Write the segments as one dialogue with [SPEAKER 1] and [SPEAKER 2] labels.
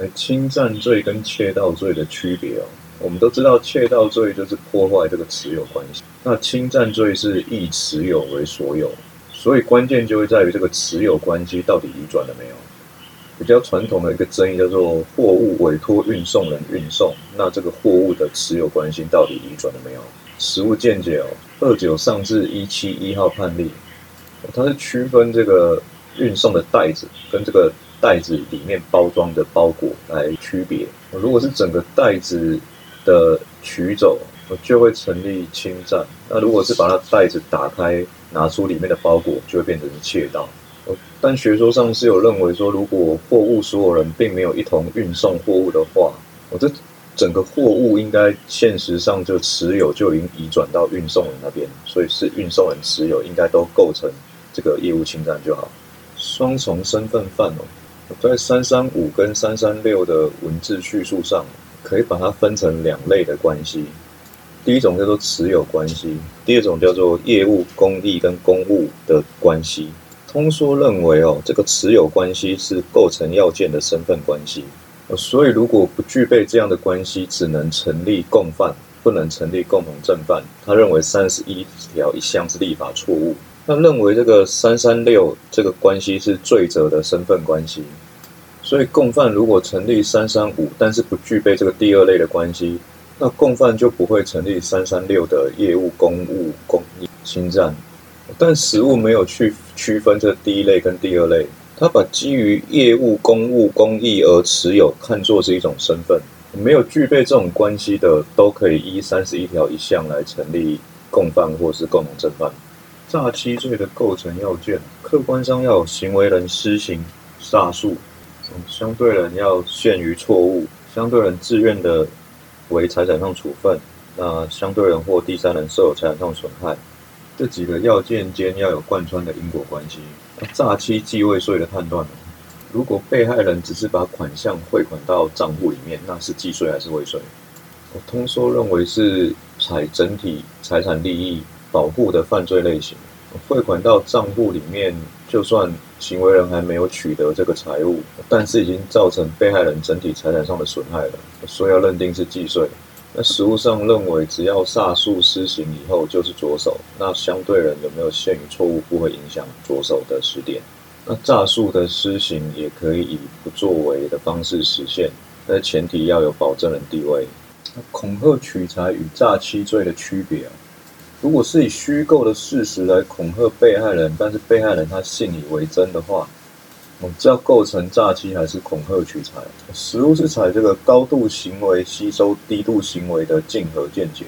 [SPEAKER 1] 哎，侵占罪跟窃盗罪的区别哦，我们都知道窃盗罪就是破坏这个持有关系，那侵占罪是以持有为所有，所以关键就会在于这个持有关系到底移转了没有。比较传统的一个争议叫做货物委托运送人运送，那这个货物的持有关系到底移转了没有？实物见解哦，二九上至一七一号判例，它是区分这个运送的袋子跟这个。袋子里面包装的包裹来区别。如果是整个袋子的取走，就会成立侵占；那如果是把它袋子打开，拿出里面的包裹，就会变成窃盗。但学说上是有认为说，如果货物所有人并没有一同运送货物的话，我这整个货物应该现实上就持有就已经移转到运送人那边，所以是运送人持有，应该都构成这个业务侵占就好。双重身份犯哦。在三三五跟三三六的文字叙述上，可以把它分成两类的关系。第一种叫做持有关系，第二种叫做业务、公益跟公务的关系。通说认为哦，这个持有关系是构成要件的身份关系。所以如果不具备这样的关系，只能成立共犯，不能成立共同正犯。他认为三十一条一项是立法错误。他认为这个三三六这个关系是罪责的身份关系，所以共犯如果成立三三五，但是不具备这个第二类的关系，那共犯就不会成立三三六的业务、公务、公益侵占。但实务没有去区分这第一类跟第二类，他把基于业务、公务、公益而持有看作是一种身份，没有具备这种关系的，都可以依三十一条一项来成立共犯或是共同正犯。诈欺罪的构成要件，客观上要有行为人施行诈术，相对人要陷于错误，相对人自愿的为财产上处分，那相对人或第三人受有财产上损害，这几个要件间要有贯穿的因果关系。诈欺既未税的判断，如果被害人只是把款项汇款到账户里面，那是既税还是未税？我通说认为是采整体财产利益。保护的犯罪类型，汇款到账户里面，就算行为人还没有取得这个财物，但是已经造成被害人整体财产上的损害了，所以要认定是既遂。那实务上认为，只要煞术施行以后就是着手，那相对人有没有限于错误，不会影响着手的时点。那诈术的施行也可以以不作为的方式实现，但前提要有保证人地位。那恐吓取财与诈欺罪的区别啊？如果是以虚构的事实来恐吓被害人，但是被害人他信以为真的话，哦，这要构成诈欺还是恐吓取财？实物是采这个高度行为吸收低度行为的竞合见解。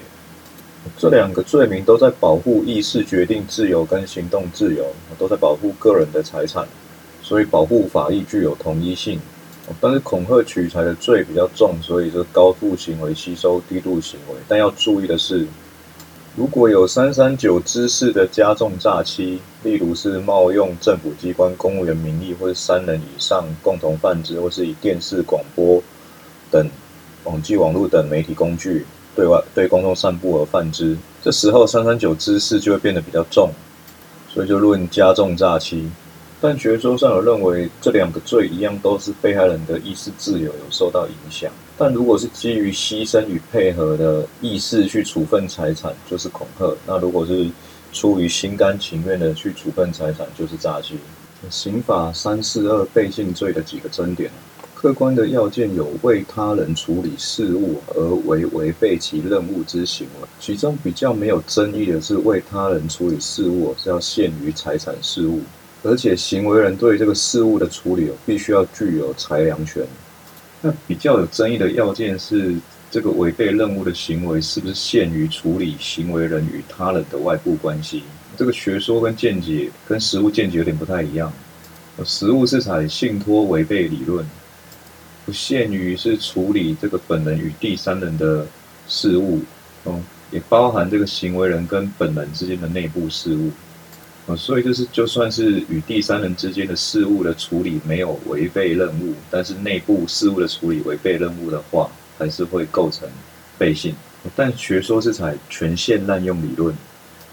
[SPEAKER 1] 这两个罪名都在保护意识决定自由跟行动自由，都在保护个人的财产，所以保护法益具有同一性。但是恐吓取财的罪比较重，所以这高度行为吸收低度行为。但要注意的是。如果有三三九知事的加重诈欺，例如是冒用政府机关公务员名义，或是三人以上共同犯之，或是以电视、广播等网际网络等媒体工具对外对公众散布而犯之，这时候三三九知事就会变得比较重，所以就论加重诈欺。但学说上有认为这两个罪一样都是被害人的意识自由有受到影响。但如果是基于牺牲与配合的意识去处分财产，就是恐吓；那如果是出于心甘情愿的去处分财产，就是诈欺。刑法三四二背信罪的几个争点，客观的要件有为他人处理事务而为违背其任务之行为，其中比较没有争议的是为他人处理事务是要限于财产事务，而且行为人对这个事务的处理必须要具有裁量权。那 比较有争议的要件是，这个违背任务的行为是不是限于处理行为人与他人的外部关系？这个学说跟见解跟实物见解有点不太一样。实物是采信托违背理论，不限于是处理这个本人与第三人的事物，嗯，也包含这个行为人跟本人之间的内部事务。所以就是，就算是与第三人之间的事物的处理没有违背任务，但是内部事务的处理违背任务的话，还是会构成背信。但学说是采权限滥用理论，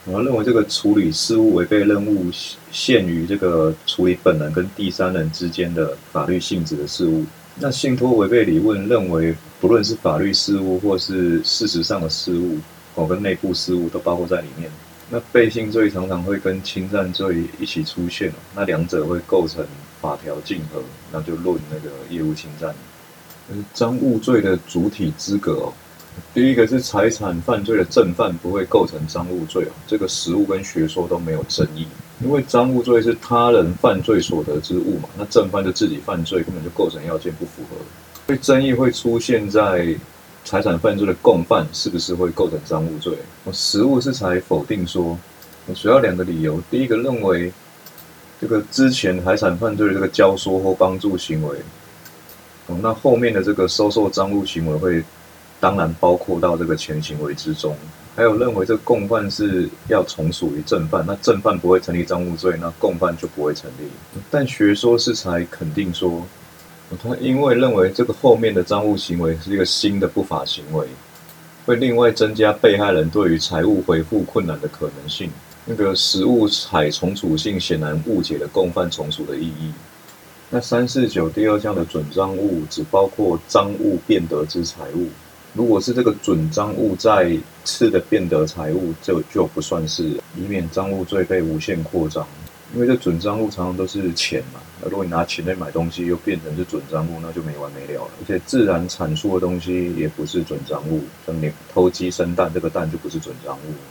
[SPEAKER 1] 我认为这个处理事务违背任务限于这个处理本人跟第三人之间的法律性质的事物，那信托违背理论认为，不论是法律事务或是事实上的事务，哦，跟内部事务都包括在里面。那背信罪常常会跟侵占罪一起出现，那两者会构成法条竞合，那就论那个业务侵占。赃物罪的主体资格哦，第一个是财产犯罪的正犯不会构成赃物罪哦，这个实物跟学说都没有争议，因为赃物罪是他人犯罪所得之物嘛，那正犯就自己犯罪，根本就构成要件不符合，所以争议会出现在。财产犯罪的共犯是不是会构成赃物罪？我实物是才否定说，主要两个理由。第一个认为，这个之前财产犯罪的这个教唆或帮助行为，哦，那后面的这个收受赃物行为会，当然包括到这个前行为之中。还有认为这共犯是要从属于正犯，那正犯不会成立赃物罪，那共犯就不会成立。但学说是才肯定说。他因为认为这个后面的赃物行为是一个新的不法行为，会另外增加被害人对于财务回复困难的可能性。那个实物采从属性显然误解了共犯从属的意义。那三四九第二项的准赃物只包括赃物变得之财物，如果是这个准赃物再次的变得财物，就就不算是，以免赃物罪被无限扩张。因为这准账户常常都是钱嘛，那如果你拿钱来买东西，又变成是准账户，那就没完没了了。而且自然产出的东西也不是准账户，像你偷鸡生蛋，这个蛋就不是准账物。